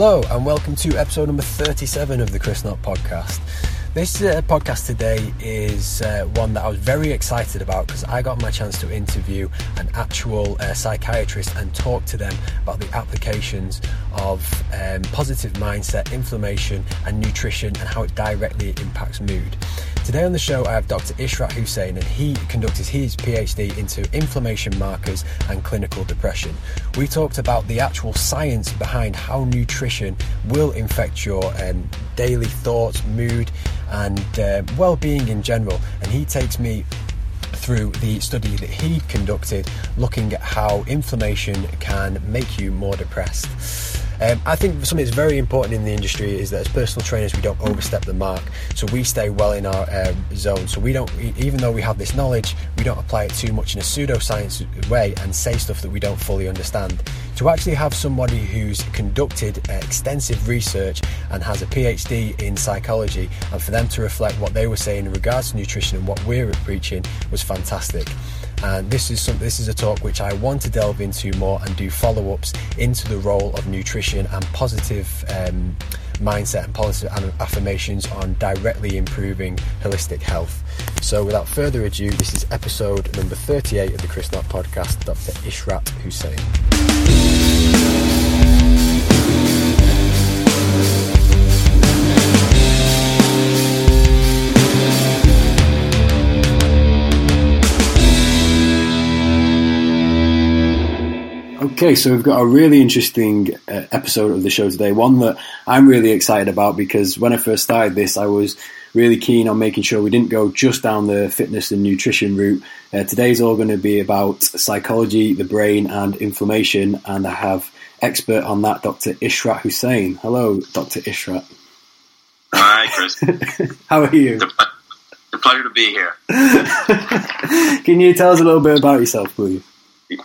Hello, and welcome to episode number 37 of the Chris Knott podcast. This uh, podcast today is uh, one that I was very excited about because I got my chance to interview an actual uh, psychiatrist and talk to them about the applications of um, positive mindset, inflammation, and nutrition and how it directly impacts mood. Today on the show, I have Dr. Ishrat Hussain, and he conducted his PhD into inflammation markers and clinical depression. We talked about the actual science behind how nutrition will infect your um, daily thoughts, mood, and uh, well being in general. And he takes me through the study that he conducted looking at how inflammation can make you more depressed. Um, I think something that's very important in the industry is that as personal trainers, we don't overstep the mark. So we stay well in our um, zone. So we don't, even though we have this knowledge, we don't apply it too much in a pseudoscience way and say stuff that we don't fully understand. To actually have somebody who's conducted extensive research and has a PhD in psychology, and for them to reflect what they were saying in regards to nutrition and what we're preaching was fantastic and this is some, this is a talk which I want to delve into more and do follow-ups into the role of nutrition and positive um, mindset and positive affirmations on directly improving holistic health. So without further ado, this is episode number 38 of the Chris Knott podcast, Dr. Ishrat Hussain. Okay, so we've got a really interesting uh, episode of the show today. One that I'm really excited about because when I first started this, I was really keen on making sure we didn't go just down the fitness and nutrition route. Uh, today's all going to be about psychology, the brain, and inflammation. And I have expert on that, Dr. Ishrat Hussain. Hello, Dr. Ishrat. Hi, Chris. How are you? The, the pleasure to be here. Can you tell us a little bit about yourself, please?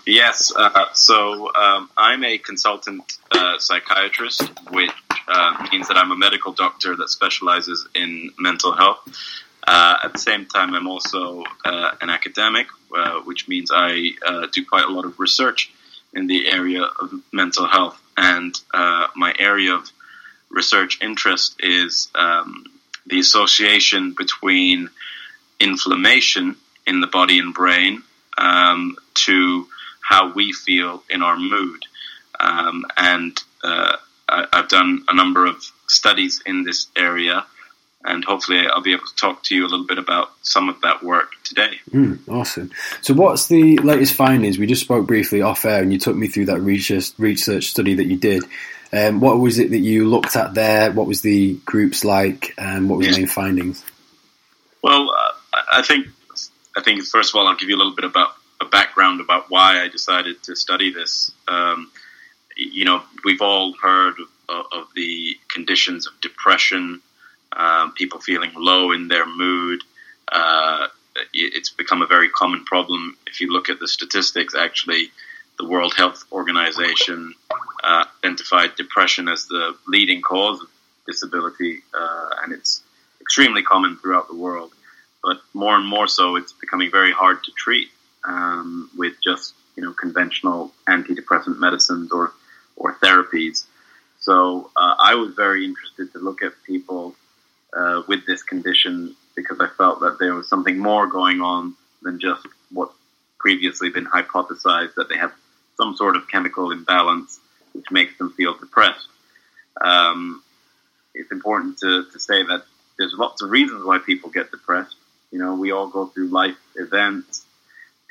Yes. Uh, so um, I'm a consultant uh, psychiatrist, which uh, means that I'm a medical doctor that specializes in mental health. Uh, at the same time, I'm also uh, an academic, uh, which means I do quite a lot of research in the area of mental health. And my area of research interest is um, the association between inflammation in the body and brain um, to how we feel in our mood. Um, and uh, I, have done a number of studies in this area, and hopefully I'll be able to talk to you a little bit about some of that work today. Mm, awesome. So, what's the latest findings? We just spoke briefly off air, and you took me through that research, research study that you did. Um, what was it that you looked at there? What was the groups like? And what were the main findings? Well, uh, I think I think first of all, I'll give you a little bit about background about why I decided to study this. Um, you know, we've all heard of, of the conditions of depression, um, people feeling low in their mood. Uh, it's become a very common problem. If you look at the statistics, actually, the World Health Organization uh, identified depression as the leading cause of disability, uh, and it's extremely common throughout the world. But more and more so, it's becoming very hard to treat um, with just you know conventional antidepressant medicines or or therapies. So uh, I was very interested to look at people uh, with this condition because I felt that there was something more going on than just what previously been hypothesized that they have some sort of chemical imbalance which makes them feel depressed. Um, it's important to, to say that there's lots of reasons why people get depressed. You know, we all go through life events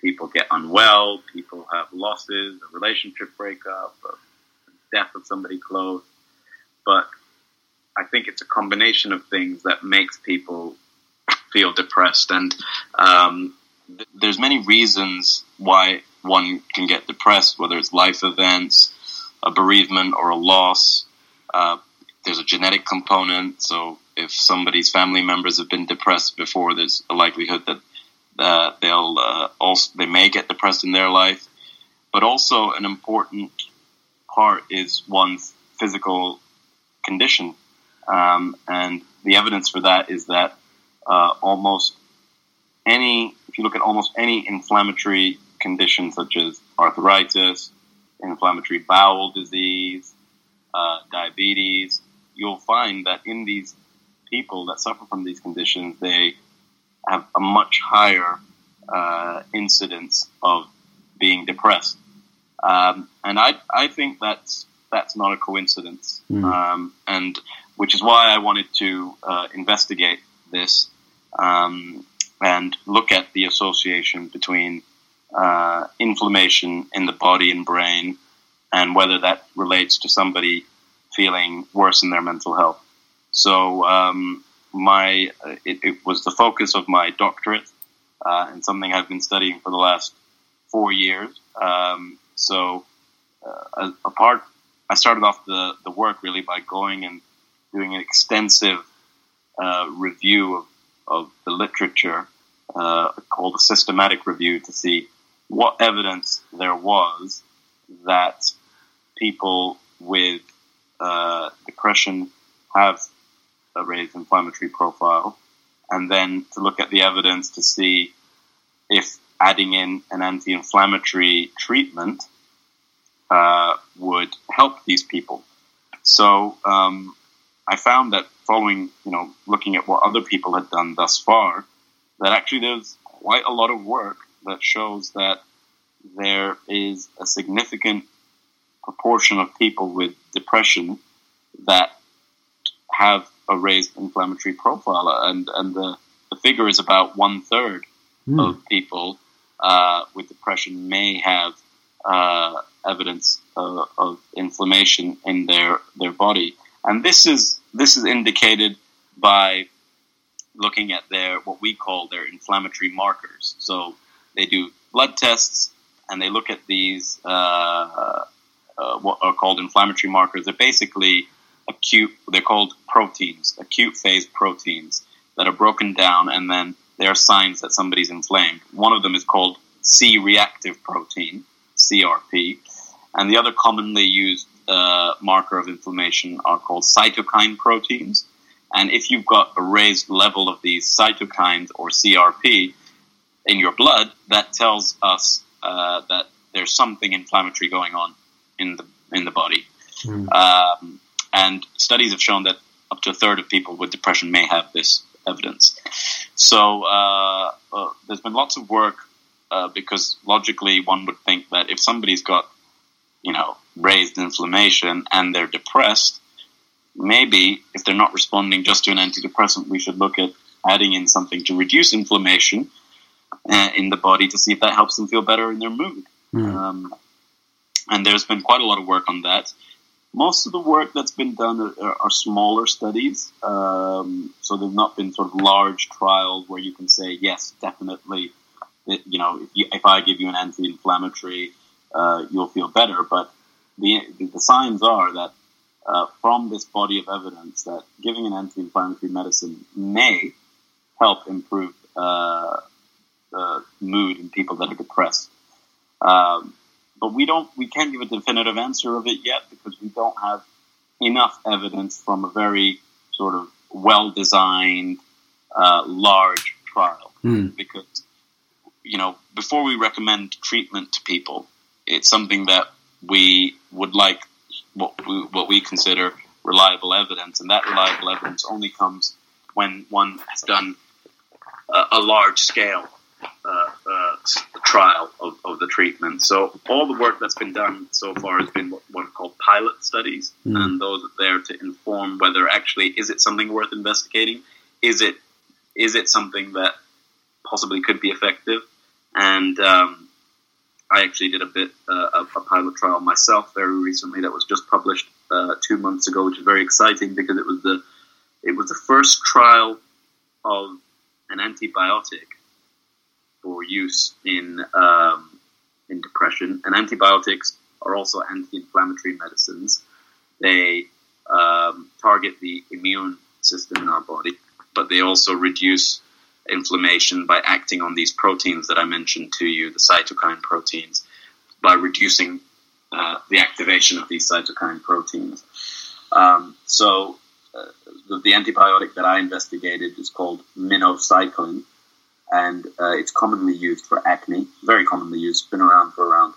people get unwell, people have losses, a relationship breakup, a death of somebody close. But I think it's a combination of things that makes people feel depressed. And um, th- there's many reasons why one can get depressed, whether it's life events, a bereavement, or a loss. Uh, there's a genetic component. So if somebody's family members have been depressed before, there's a likelihood that uh, they'll uh, also they may get depressed in their life, but also an important part is one's physical condition, um, and the evidence for that is that uh, almost any if you look at almost any inflammatory condition such as arthritis, inflammatory bowel disease, uh, diabetes, you'll find that in these people that suffer from these conditions, they have a much higher uh, incidence of being depressed. Um, and I, I think that's, that's not a coincidence. Mm. Um, and which is why I wanted to uh, investigate this um, and look at the association between uh, inflammation in the body and brain and whether that relates to somebody feeling worse in their mental health. So um, my it, it, was the focus of my doctorate uh, and something I've been studying for the last four years. Um, so uh, apart, I started off the, the work really by going and doing an extensive uh, review of, of the literature uh, called a systematic review to see what evidence there was that people with uh, depression have a raised inflammatory profile, and then to look at the evidence to see if adding in an anti-inflammatory treatment uh, would help these people. So um, I found that following, you know, looking at what other people had done thus far, that actually there's quite a lot of work that shows that there is a significant proportion of people with depression that have a raised inflammatory profile, and and the, the figure is about one third mm. of people uh, with depression may have uh, evidence uh, of inflammation in their their body, and this is this is indicated by looking at their what we call their inflammatory markers. So they do blood tests and they look at these uh, uh, what are called inflammatory markers. They're basically acute. They're called proteins, acute phase proteins that are broken down, and then they are signs that somebody's inflamed. One of them is called C-reactive protein, CRP, and the other commonly used uh, marker of inflammation are called cytokine proteins. And if you've got a raised level of these cytokines or CRP in your blood, that tells us uh, that there's something inflammatory going on in the in the body. Mm. Um, and studies have shown that up to a third of people with depression may have this evidence. So uh, uh, there's been lots of work uh, because logically one would think that if somebody's got you know raised inflammation and they're depressed, maybe if they're not responding just to an antidepressant, we should look at adding in something to reduce inflammation uh, in the body to see if that helps them feel better in their mood. Mm. Um, and there's been quite a lot of work on that. Most of the work that's been done are, are smaller studies, um, so they've not been sort of large trials where you can say yes, definitely. you know, if, you, if, I give you an anti-inflammatory, uh, you'll feel better. But the the signs are that uh, from this body of evidence that giving an anti-inflammatory medicine may help improve uh, mood in people that are depressed. Um, but we don't, we can't give a definitive answer of it yet because we don't have enough evidence from a very sort of well-designed, uh, large trial. Mm. Because you know, before we recommend treatment to people, it's something that we would like what we, what we consider reliable evidence, and that reliable evidence only comes when one has done a, a large scale uh, uh, trial of, of, the treatment. So all the work that's been done so far has been what, what are called pilot studies, mm. and those are there to inform whether actually is it something worth investigating, is it is it something that possibly could be effective, and um, I actually did a bit uh, a pilot trial myself very recently that was just published uh, two months ago, which is very exciting because it was the it was the first trial of an antibiotic for use in um, in depression. And antibiotics are also anti-inflammatory medicines. They um, target the immune system in our body, but they also reduce inflammation by acting on these proteins that I mentioned to you, the cytokine proteins, by reducing uh, the activation of these cytokine proteins. Um, so uh, the, the, antibiotic that I investigated is called minocycline, and uh, it's commonly used for acne. Very commonly used. Been around for around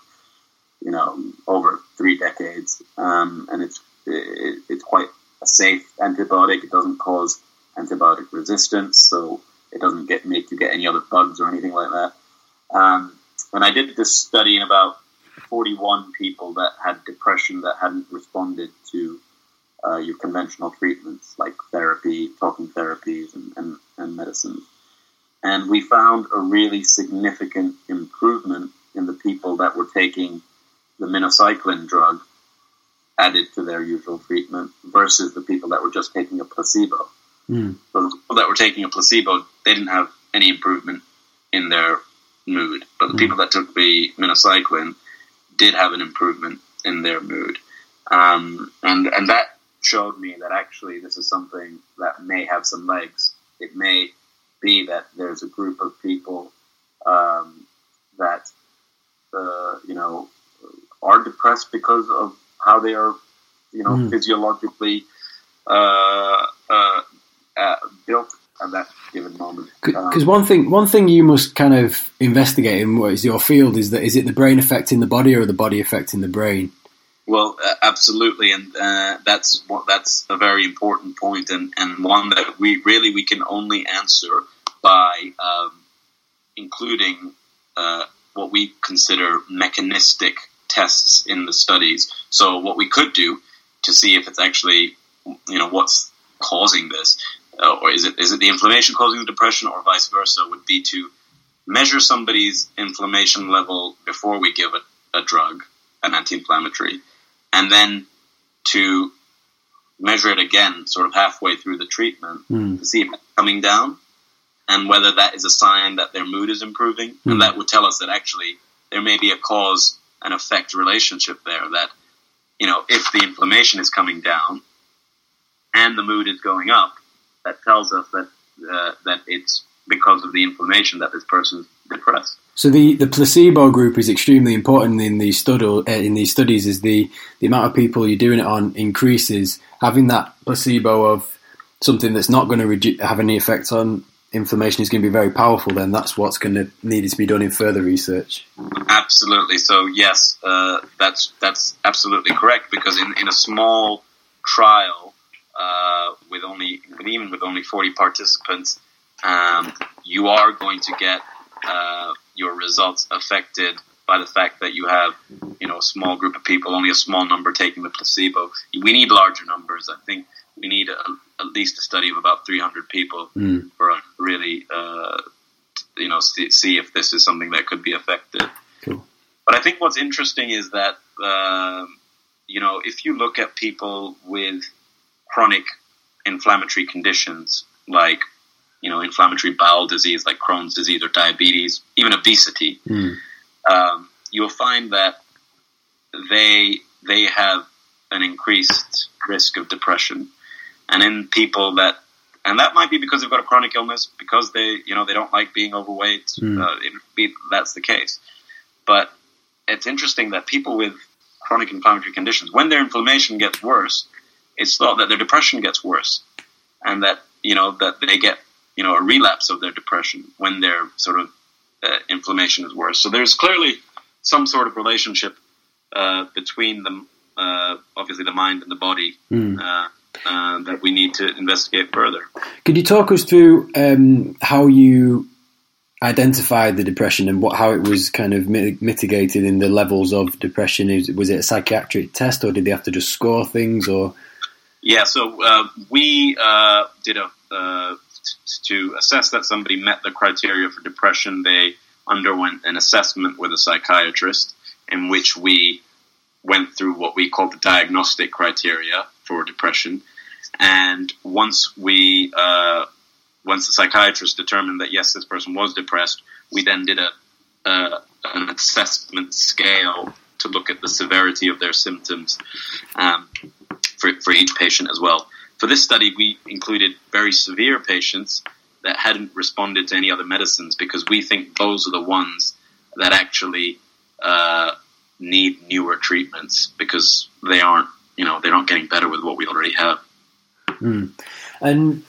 you know over three decades, um, and it's it, it's quite a safe antibiotic. It doesn't cause antibiotic resistance, so it doesn't get make you get any other bugs or anything like that. Um, and I did this study in about 41 people that had depression that hadn't responded to uh, your conventional treatments like therapy, talking therapies, and, and, and medicines. And we found a really significant improvement in the people that were taking the minocycline drug added to their usual treatment versus the people that were just taking a placebo. Mm. So the people that were taking a placebo, they didn't have any improvement in their mood, but the mm. people that took the minocycline did have an improvement in their mood, um, and and that showed me that actually this is something that may have some legs. It may be that there's a group of people um, that uh, you know are depressed because of how they are, you know, mm. physiologically uh, uh, uh, built at that given moment. Because um, one thing, one thing you must kind of investigate in what is your field is that is it the brain affecting the body or the body affecting the brain? Well, uh, absolutely, and uh, that's what that's a very important point, and, and one that we really we can only answer by um, including uh, what we consider mechanistic tests in the studies. So, what we could do to see if it's actually you know what's causing this, uh, or is it is it the inflammation causing the depression, or vice versa, would be to measure somebody's inflammation level before we give a, a drug, an anti-inflammatory and then to measure it again, sort of halfway through the treatment, mm. to see if it's coming down and whether that is a sign that their mood is improving. Mm. And hmm. that would tell us that actually there may be a cause and effect relationship there that, you know, if the inflammation is coming down and the mood is going up, that tells us that, uh, that it's because of the inflammation that this person is depressed. So the, the placebo group is extremely important in these study uh, in these studies. Is the the amount of people you're doing it on increases. Having that placebo of something that's not going to redu- have any effect on inflammation is going to be very powerful. Then that's what's going to need to be done in further research. Absolutely. So yes, uh, that's that's absolutely correct. Because in, in a small trial uh, with only even with only forty participants, um, you are going to get uh, your results affected by the fact that you have, you know, a small group of people, only a small number taking the placebo. We need larger numbers. I think we need a, at least a study of about 300 people mm. for to really, uh, you know, see, see, if this is something that could be affected. Cool. But I think what's interesting is that, uh, you know, if you look at people with chronic inflammatory conditions like you know, inflammatory bowel disease like Crohn's disease or diabetes, even obesity, mm. um, you'll find that they they have an increased risk of depression, and in people that and that might be because they've got a chronic illness because they you know they don't like being overweight. Mm. Uh, be, that's the case, but it's interesting that people with chronic inflammatory conditions, when their inflammation gets worse, it's thought that their depression gets worse, and that you know that they get you know, a relapse of their depression when their sort of uh, inflammation is worse. So there's clearly some sort of relationship uh, between them, uh, obviously the mind and the body, mm. that we need to investigate further. Could you talk us through um, how you identified the depression and what how it was kind of mitigated in the levels of depression? Was it a psychiatric test, or did they have to just score things, or? Yeah, so uh, we uh, did a uh, to assess that somebody met the criteria for depression, they underwent an assessment with a psychiatrist in which we went through what we call the diagnostic criteria for depression. And once we, uh, once the psychiatrist determined that yes, this person was depressed, we then did a, uh, an assessment scale to look at the severity of their symptoms um, for, for each patient as well. For this study, we included very severe patients that hadn't responded to any other medicines because we think those are the ones that actually uh, need newer treatments because they aren't, you know, they're not getting better with what we already have. Mm. And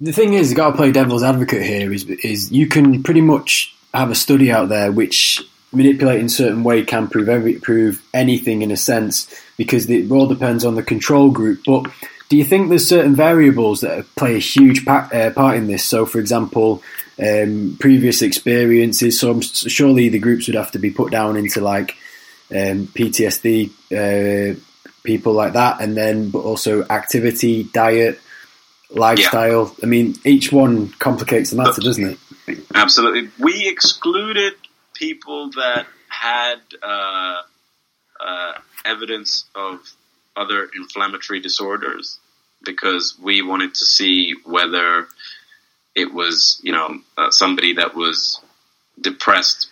the thing is, you got to play devil's advocate here. Is is you can pretty much have a study out there which manipulating certain way can prove every, prove anything in a sense because it all depends on the control group. But do you think there's certain variables that play a huge pa- uh, part in this? So, for example, um, previous experiences. So, surely the groups would have to be put down into like um, PTSD, uh, people like that, and then but also activity, diet, lifestyle. Yeah. I mean, each one complicates the matter, doesn't it? Absolutely. We excluded people that had uh, uh, evidence of other inflammatory disorders because we wanted to see whether it was, you know, uh, somebody that was depressed,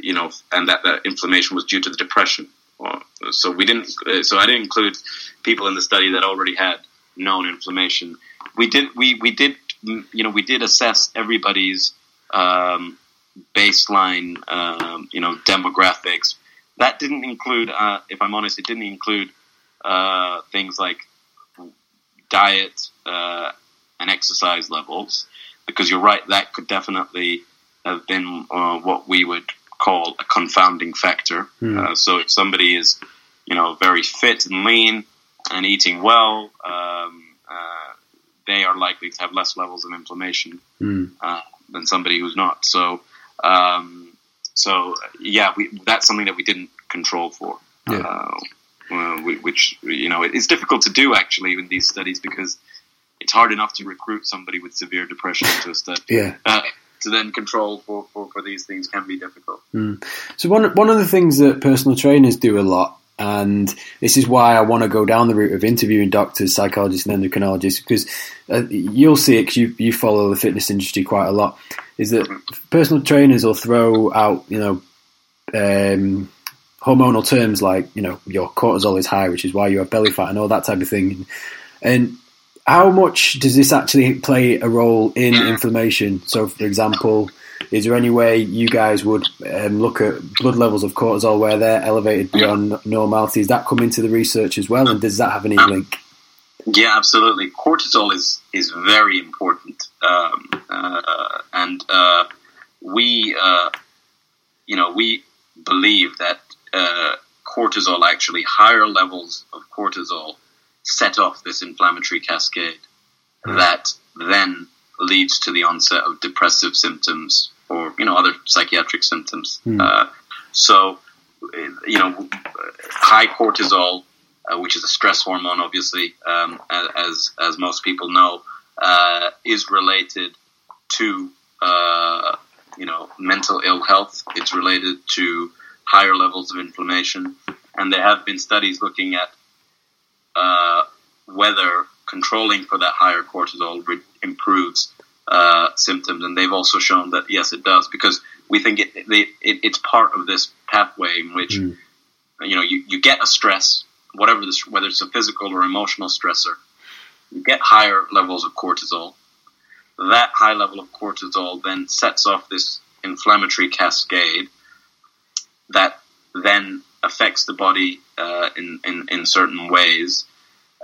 you know, and that the inflammation was due to the depression. So we didn't. Uh, so I didn't include people in the study that already had known inflammation. We did. We we did. You know, we did assess everybody's um, baseline. Um, you know, demographics. That didn't include. Uh, if I'm honest, it didn't include uh, things like diet uh, and exercise levels, because you're right. That could definitely have been uh, what we would call a confounding factor. Mm. so if somebody is you know, very fit and lean and eating well, um, uh, they are likely to have less levels of inflammation mm. uh, than somebody who's not. So, um, so yeah, we, that's something that we didn't control for. Yeah. Uh, which you know it's difficult to do actually in these studies because it's hard enough to recruit somebody with severe depression into a study. Yeah. Uh, to then control for, for, for, these things can be difficult. Mm. So one one of the things that personal trainers do a lot and this is why I want to go down the route of interviewing doctors, psychologists, and endocrinologists because uh, you'll see it because you, you follow the fitness industry quite a lot. Is that personal trainers will throw out, you know, um, hormonal terms like, you know, your cortisol is high, which is why you have belly fat and all that type of thing. And how much does this actually play a role in inflammation? So, for example, is there any way you guys would um, look at blood levels of cortisol where they're elevated beyond normality? Does that come into the research as well, and does that have any link? Yeah, absolutely. Cortisol is is very important, um, uh, and uh, we, uh, you know, we believe that uh, cortisol actually higher levels of cortisol set off this inflammatory cascade mm. that then leads to the onset of depressive symptoms or you know other psychiatric symptoms. Mm. Uh, so you know, high cortisol, uh, which is a stress hormone, obviously, um, as as most people know, uh, is related to uh, you know mental ill health. It's related to higher levels of inflammation, and there have been studies looking at uh, whether controlling for that higher cortisol re- improves uh, symptoms, and they've also shown that yes, it does because we think it, it, it it's part of this pathway in which mm. you know you, you get a stress, whatever this, whether it's a physical or emotional stressor, you get higher levels of cortisol. That high level of cortisol then sets off this inflammatory cascade that then affects the body uh, in, in, in certain ways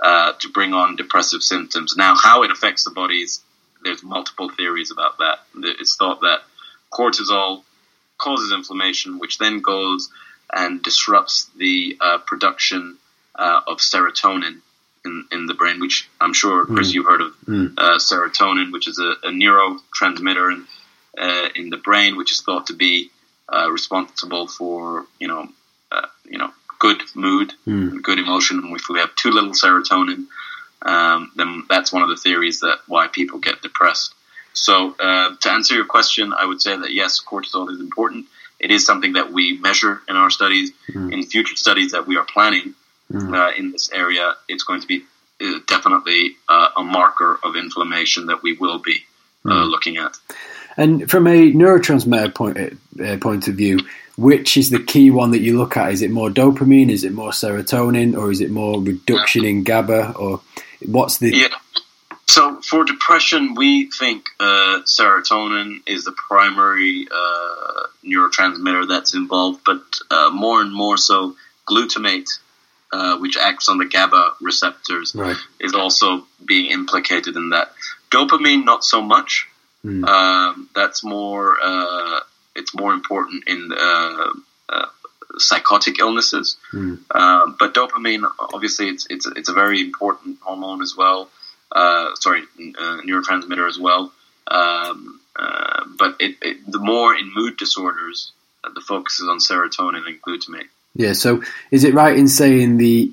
uh, to bring on depressive symptoms. Now, how it affects the body is there's multiple theories about that. It's thought that cortisol causes inflammation, which then goes and disrupts the uh, production uh, of serotonin in, in the brain, which I'm sure, Chris, mm. you've heard of mm. uh, serotonin, which is a, a neurotransmitter in, uh, in the brain, which is thought to be uh, responsible for, you know, uh, you know, good mood, mm. good emotion. And if we have too little serotonin, um, then that's one of the theories that why people get depressed. So uh, to answer your question, I would say that yes, cortisol is important. It is something that we measure in our studies. Mm. In future studies that we are planning mm. uh, in this area, it's going to be uh, definitely uh, a marker of inflammation that we will be mm. looking at. And from a neurotransmitter point uh, point of view, which is the key one that you look at? Is it more dopamine? Is it more serotonin? Or is it more reduction in GABA? Or What's the yeah? So for depression, we think uh, serotonin is the primary uh, neurotransmitter that's involved, but uh, more and more so, glutamate, uh, which acts on the GABA receptors, right. is also being implicated in that. Dopamine, not so much. Mm. Um, that's more uh, it's more important in uh, uh, psychotic illnesses. Mm. but dopamine, obviously, it's it's it's a very important hormone as well. Uh, sorry, uh, neurotransmitter as well. Um, but it, it, the more in mood disorders, the focus is on serotonin and glutamate. Yeah. So, is it right in saying the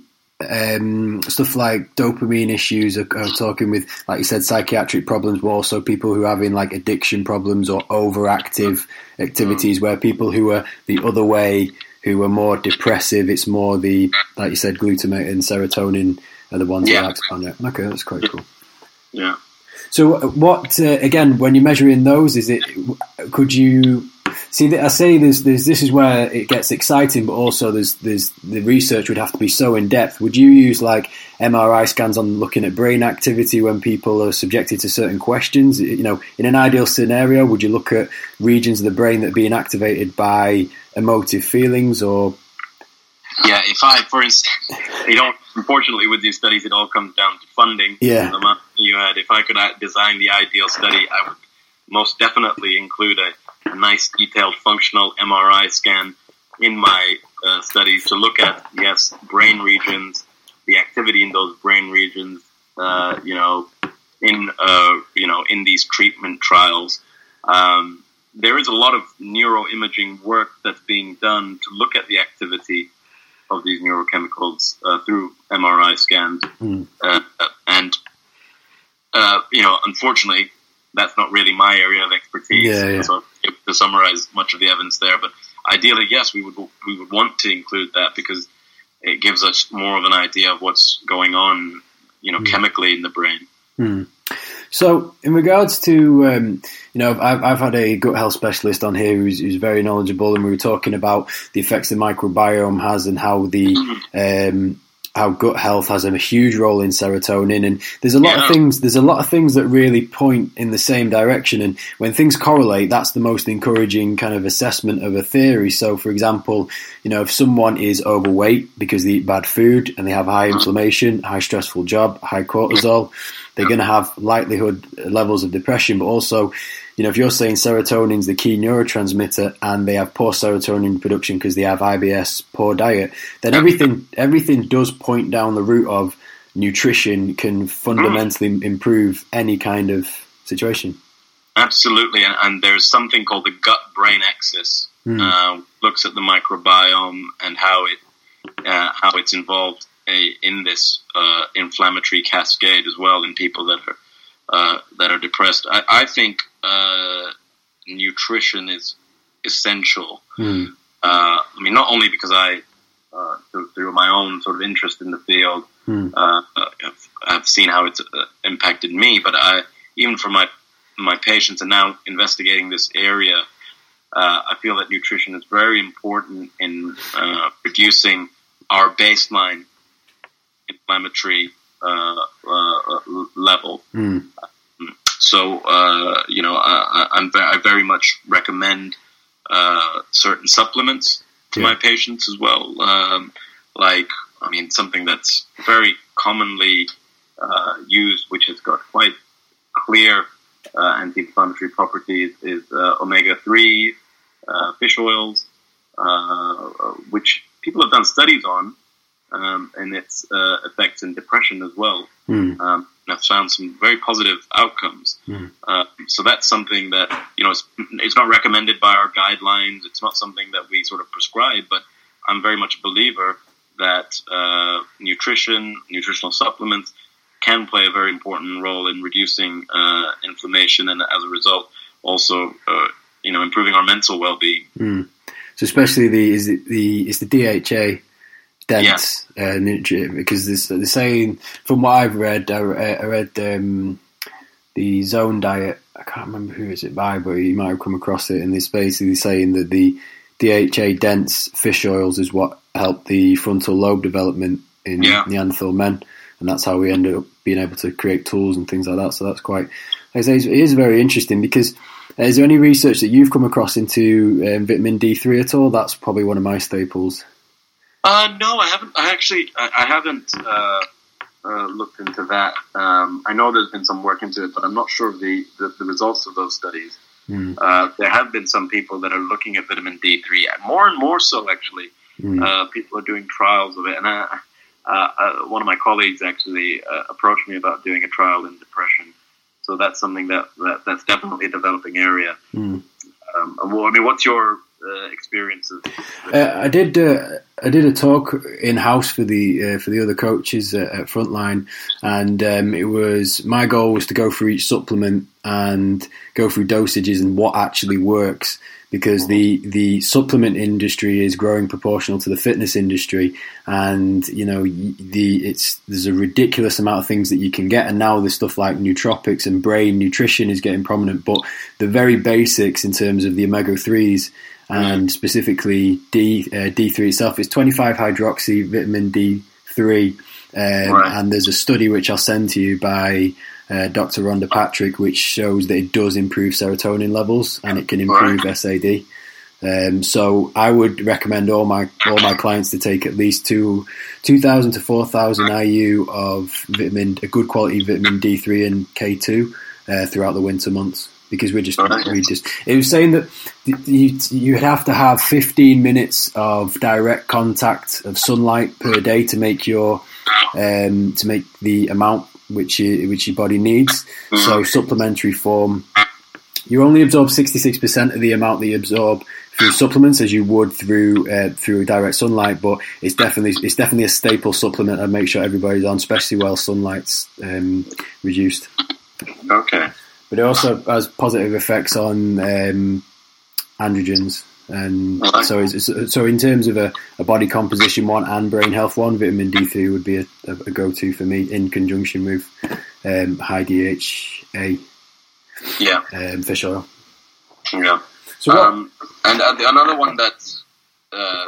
um, stuff like dopamine issues are, are, talking with, like you said, psychiatric problems, but also people who are having like addiction problems or overactive activities, where people who are the other way, who are more depressive, it's more the, like you said, glutamate and serotonin are the ones yeah. that act on it. Okay, that's quite cool. Yeah. So, uh, what uh, again? When you're measuring those, is it? Could you See, I say there's, there's, this is where it gets exciting, but also there's, there's the research would have to be so in depth. Would you use like MRI scans on looking at brain activity when people are subjected to certain questions? You know, in an ideal scenario, would you look at regions of the brain that are being activated by emotive feelings or? Yeah, if I, for instance, don't. Unfortunately, with these studies, it all comes down to funding. Yeah. You had, if I could uh, design the ideal study, I would most definitely include a a nice detailed functional MRI scan in my uh, studies to look at yes brain regions, the activity in those brain regions, uh, you know, in uh, you know in these treatment trials. Um, there is a lot of neuroimaging work that's being done to look at the activity of these neurochemicals uh, through MRI scans, mm. and uh, you know, unfortunately, that's not really my area of expertise. Yeah, yeah. So to summarize much of the evidence there, but ideally, yes, we would we would want to include that because it gives us more of an idea of what's going on, you know, mm. chemically in the brain. Mm. So, in regards to, um, you know, I've, I've, had a gut health specialist on here who's, who's, very knowledgeable, and we were talking about the effects the microbiome has and how the mm-hmm. um, how gut health has a huge role in serotonin and there's a lot yeah. of things there's a lot of things that really point in the same direction and when things correlate that's the most encouraging kind of assessment of a theory. So for example you know if someone is overweight because they eat bad food and they have high inflammation high stressful job high cortisol they're going to have likelihood uh, levels of depression but also you know, if you're saying serotonin is the key neurotransmitter and they have poor serotonin production because they have IBS, poor diet, then everything everything does point down the route of nutrition can fundamentally improve any kind of situation. Absolutely, and, and there's something called the gut-brain axis. Mm. Uh, looks at the microbiome and how it uh, how it's involved a, in this uh, inflammatory cascade as well in people that are uh, that are depressed. I, I think uh, nutrition is essential. Mm. Uh, I mean, not only because I, uh, through, through, my own sort of interest in the field, mm. have, have, seen how it's impacted me, but I, even for my my patients, and now investigating this area, I feel that nutrition is very important in producing our baseline inflammatory uh, uh, level. Mm. So, uh, you know, I, I'm, I very much recommend certain supplements to yeah. my patients as well. Um, like, I mean, something that's very commonly used, which has got quite clear uh, anti-inflammatory properties is uh, omega-3 uh, fish oils, which people have done studies on, um, and its uh, effects in depression as well. Mm. Um, I've found some very positive outcomes. Mm. Uh, so that's something that you know it's, it's, not recommended by our guidelines. It's not something that we sort of prescribe, but I'm very much a believer that uh, nutrition, nutritional supplements, can play a very important role in reducing uh, inflammation, and as a result, also uh, you know improving our mental well-being. Mm. So especially the is the, the is the DHA dense yeah. uh, nutrient because they're saying from what I've read, I, I read um, the Zone Diet. I can't remember who is it by, but you might have come across it. And it's basically saying that the DHA dense fish oils is what helped the frontal lobe development in yeah. Neanderthal men, and that's how we ended up being able to create tools and things like that. So that's quite, like I say, it is very interesting because. Uh, is there any research that you've come across into um, vitamin D3 at all? That's probably one of my staples. Uh, no, I haven't. I actually, I, I haven't uh, uh, looked into that. Um, I know there's been some work into it, but I'm not sure of the, the, the, results of those studies. Mm. Uh, there have been some people that are looking at vitamin D3, more and more so actually. Mm. Uh, people are doing trials of it, and uh, uh, uh one of my colleagues actually uh, approached me about doing a trial in depression. So that's something that, that that's definitely a developing area. Mm. Um, well, I mean, what's your uh, experiences? Uh, I did. Uh, I did a talk in house for the uh, for the other coaches at, at Frontline, and um, it was my goal was to go through each supplement and go through dosages and what actually works because the the supplement industry is growing proportional to the fitness industry, and you know the it's there's a ridiculous amount of things that you can get, and now there's stuff like nootropics and brain nutrition is getting prominent, but the very basics in terms of the omega threes and specifically D uh, D3 itself is 25 hydroxy vitamin D3, um, right. and there's a study which I'll send to you by uh, Dr. Rhonda Patrick, which shows that it does improve serotonin levels and it can improve right. SAD. Um, so I would recommend all my all my clients to take at least two two thousand to four thousand IU of vitamin, a good quality vitamin D three and K two uh, throughout the winter months because we're just we just it was saying that you you'd have to have 15 minutes of direct contact of sunlight per day to make your um, to make the amount which you, which your body needs. Mm-hmm. So supplementary form, you only absorb 66% of the amount that you absorb through supplements as you would through uh, through direct sunlight. But it's definitely it's definitely a staple supplement. I make sure everybody's on, especially while sunlight's um, reduced. Okay but it also has positive effects on um, androgens. And so, so in terms of a, a, body composition one and brain health one, vitamin D three would be a, a, go to for me in conjunction with um, high DHA. Yeah. Um, fish oil. Yeah. So um, and uh, another one that's uh,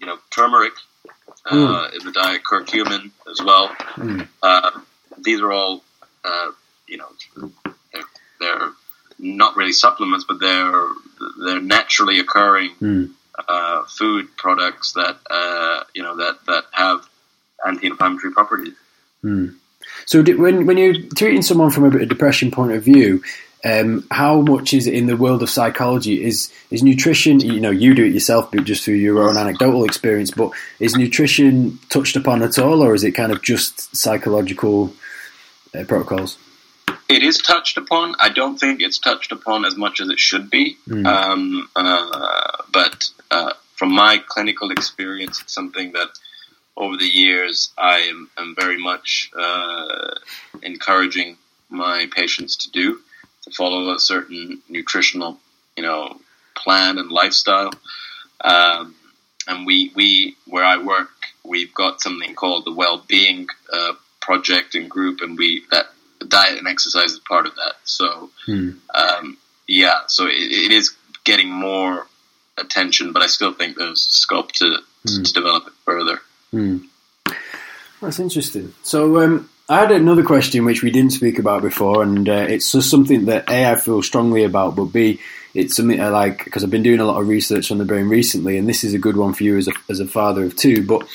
you know turmeric uh, mm. in the diet, curcumin as well. Mm. these are all uh, you know they're not really supplements, but they're they're naturally occurring mm. uh, food products that uh, you know that that have anti-inflammatory properties. Mm. So, when when you're treating someone from a depression point of view, um, how much is it in the world of psychology? Is is nutrition? You know, you do it yourself, but just through your own anecdotal experience. But is nutrition touched upon at all, or is it kind of just psychological uh, protocols? It is touched upon. I don't think it's touched upon as much as it should be. Mm. Um, uh, but uh, from my clinical experience, it's something that over the years I am, am very much uh, encouraging my patients to do to follow a certain nutritional, you know, plan and lifestyle. Um, and we, we, where I work, we've got something called the Well-being uh, Project and Group, and we that diet and exercise is part of that. So, hmm. um, yeah, so it, it is getting more attention, but I still think there's scope to, hmm. to develop it further. Hmm. That's interesting. So, um, I had another question which we didn't speak about before, and uh, it's just something that A, I feel strongly about, but B, it's something I like because I've been doing a lot of research on the brain recently, and this is a good one for you as a, as a father of two. But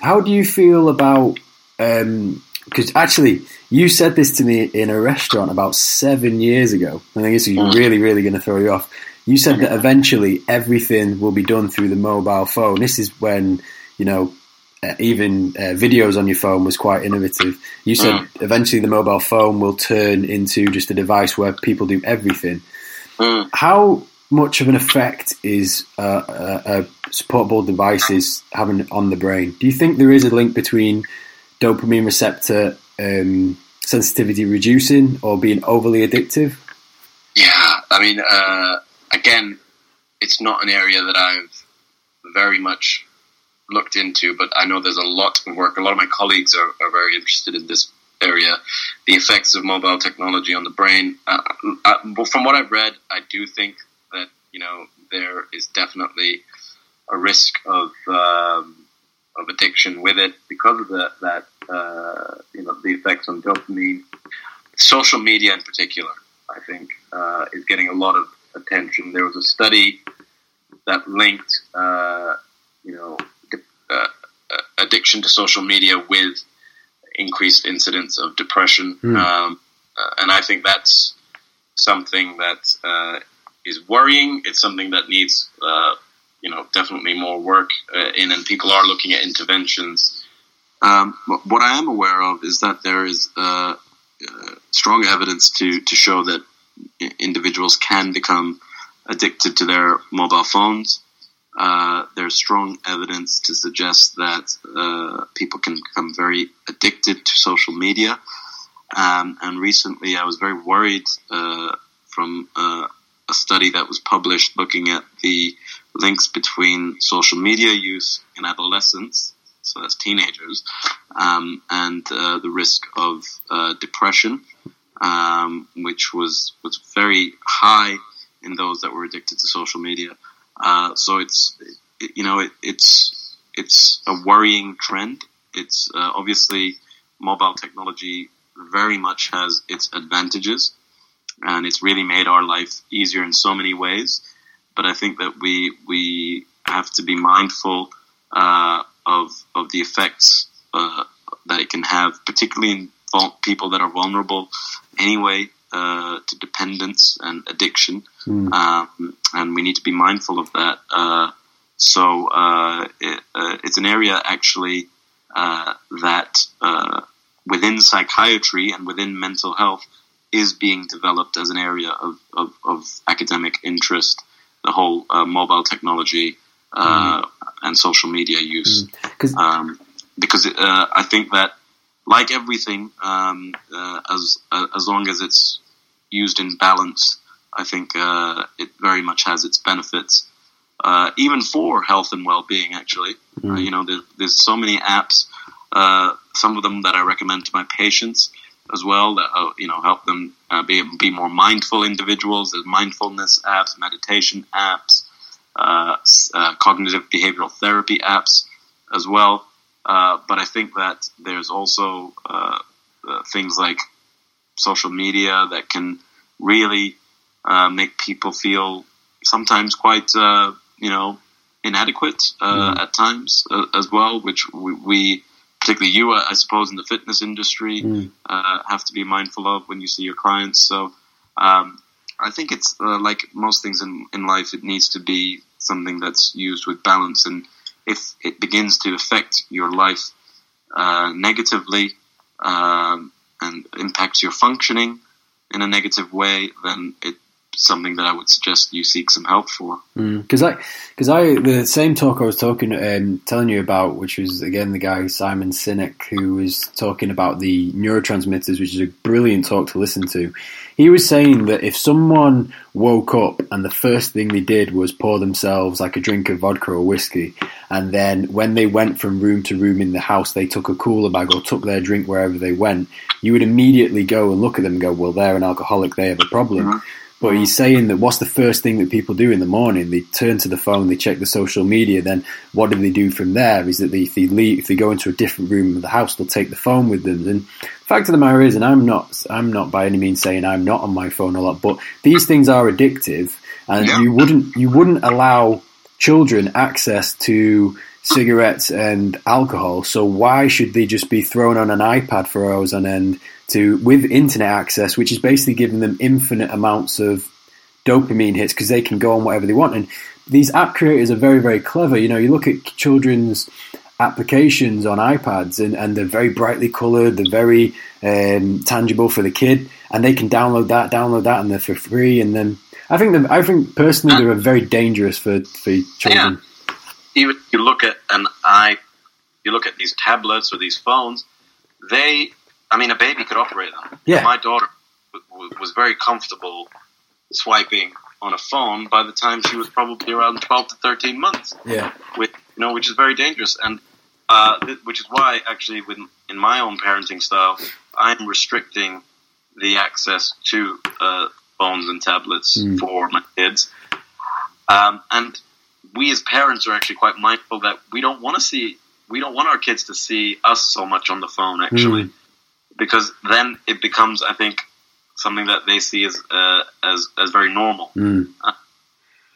how do you feel about um, because actually, you said this to me in a restaurant about seven years ago. And I think this is mm. really, really going to throw you off. You said that eventually everything will be done through the mobile phone. This is when, you know, uh, even uh, videos on your phone was quite innovative. You said mm. eventually the mobile phone will turn into just a device where people do everything. Mm. How much of an effect is uh, a, a supportable devices having on the brain? Do you think there is a link between dopamine receptor um, sensitivity reducing or being overly addictive? Yeah, I mean, uh, again, it's not an area that I've very much looked into, but I know there's a lot of work. A lot of my colleagues are, are very interested in this area, the effects of mobile technology on the brain. Uh, uh, from what I've read, I do think that you know there is definitely a risk of um, of addiction with it because of the, that uh, you know the effects on dopamine. Social media, in particular, I think, uh, is getting a lot of attention. There was a study that linked, uh, you know, uh, addiction to social media with increased incidence of depression, mm. um, and I think that's something that uh, is worrying. It's something that needs, uh, you know, definitely more work uh, in, and people are looking at interventions. Um, what I am aware of is that there is uh, uh, strong evidence to to show that individuals can become addicted to their mobile phones. Uh, there's strong evidence to suggest that uh, people can become very addicted to social media. Um, and recently, I was very worried uh, from uh, a study that was published looking at the links between social media use in adolescents, so that's teenagers, um, and uh, the risk of uh, depression, um, which was was very high in those that were addicted to social media. Uh, so it's you know it, it's it's a worrying trend. It's uh, obviously mobile technology very much has its advantages, and it's really made our life easier in so many ways. But I think that we we have to be mindful uh, of of the effects uh, that it can have, particularly in people that are vulnerable anyway uh, to dependence and addiction, mm. um, and we need to be mindful of that. Uh, so uh, it, uh, it's an area actually uh, that within psychiatry and within mental health is being developed as an area of, of, of academic interest. The whole mobile technology mm. and social media use, mm. um, because I think that like everything, um, uh, as uh, as long as it's used in balance, I think uh, it very much has its benefits, uh, even for health and well-being. Actually, mm. you know, there, there's so many apps. Uh, some of them that I recommend to my patients as well that uh, you know help them be be more mindful individuals. There's mindfulness apps, meditation apps, cognitive behavioral therapy apps as well. but I think that there's also things like social media that can really uh, make people feel sometimes quite, uh, you know, inadequate uh, mm. at times uh, as well, which we, we, particularly you, I suppose, in the fitness industry, mm. Uh, have to be mindful of when you see your clients. So um, I think it's uh, like most things in, in life, it needs to be something that's used with balance. And if it begins to affect your life negatively, um, and impacts your functioning in a negative way, then it's something that I would suggest you seek some help for. Because mm, I, because I, the same talk I was talking, um, telling you about, which was again the guy Simon Sinek who was talking about the neurotransmitters, which is a brilliant talk to listen to. He was saying that if someone woke up and the first thing they did was pour themselves like a drink of vodka or whiskey, and then when they went from room to room in the house, they took a cooler bag or took their drink wherever they went, you would immediately go and look at them and go, well, they're an alcoholic, they have a problem. Mm-hmm. But he's saying that what's the first thing that people do in the morning? They turn to the phone, they check the social media. Then what do they do from there? Is that they, if they leave, if they go into a different room of the house, they'll take the phone with them. And the fact of the matter is, and I'm not, I'm not by any means saying I'm not on my phone a lot, but these things are addictive, and yeah. you wouldn't, you wouldn't allow children access to cigarettes and alcohol. So why should they just be thrown on an iPad for hours on end? to with internet access, which is basically giving them infinite amounts of dopamine hits because they can go on whatever they want. And these app creators are very, very clever. You know, you look at children's applications on iPads and, and they're very brightly colored, they're very um, tangible for the kid, and they can download that, download that, and they're for free. And then I think I think personally they're very dangerous for for children. Yeah. Even you look at an i, you look at these tablets or these phones, they I mean, a baby could operate them. Yeah. My daughter w- was very comfortable swiping on a phone by the time she was probably around 12 to 13 months. Yeah. With, you know, which is very dangerous. And, uh, th- which is why actually with, in my own parenting style, I'm restricting the access to, uh, phones and tablets mm. for my kids. Um, and we as parents are actually quite mindful that we don't want to see, we don't want our kids to see us so much on the phone actually. Mm because then it becomes, I think, something that they see as uh, as as very normal. Mm. Uh,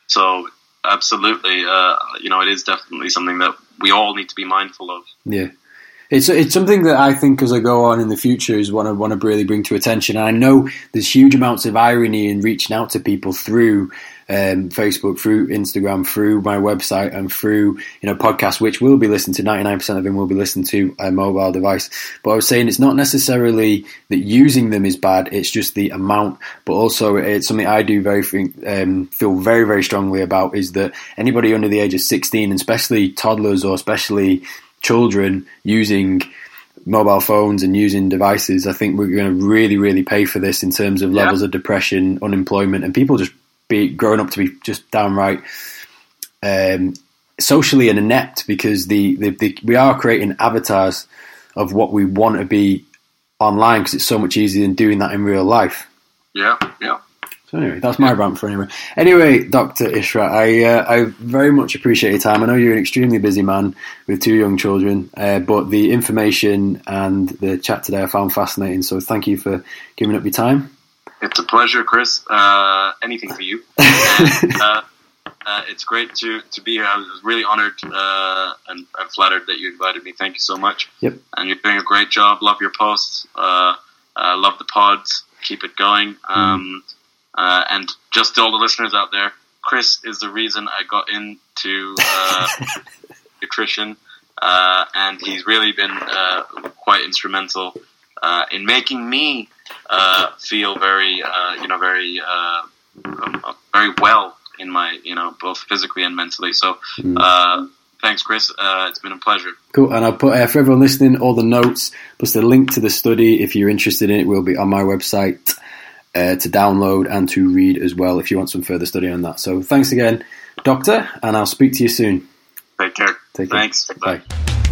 so absolutely, uh, you know, it is definitely something that we all need to be mindful of. Yeah. It's it's something that I think as I go on in the future is what I want to really bring to attention. And I know there's huge amounts of irony in reaching out to people through um, Facebook, through Instagram, through my website, and through you know podcasts, which will be listened to. Ninety nine percent of them will be listened to a mobile device. But I was saying it's not necessarily that using them is bad; it's just the amount. But also, it's something I do very um, feel very very strongly about is that anybody under the age of sixteen, and especially toddlers or especially children using mobile phones and using devices, I think we're going to really, really pay for this in terms of levels yeah. of depression, unemployment, and people just be growing up to be just downright um, socially inept because the, the, the, we are creating avatars of what we want to be online because it's so much easier than doing that in real life. Yeah, yeah. So anyway, that's my rant for anyway. Anyway, Doctor Ishrat, I uh, I very much appreciate your time. I know you're an extremely busy man with two young children, uh, but the information and the chat today I found fascinating. So thank you for giving up your time. It's a pleasure, Chris. Uh, anything for you. and, uh, uh, it's great to, to be here. I was really honored uh, and I'm flattered that you invited me. Thank you so much. Yep. And you're doing a great job. Love your posts. love the pods. Keep it going. Um, mm uh, and just to all the listeners out there, Chris is the reason I got into uh, nutrition, uh, and he's really been uh, quite instrumental uh, in making me uh, feel very, you know, very, um, very well in my, you know, both physically and mentally. So. Mm. Thanks, Chris. it's been a pleasure. Cool. And I'll put, for everyone listening, all the notes plus the link to the study, if you're interested in it, will be on my website uh, to download and to read as well if you want some further study on that. So thanks again, Doctor, and I'll speak to you soon. Take care. Take care. Thanks. Bye. Bye.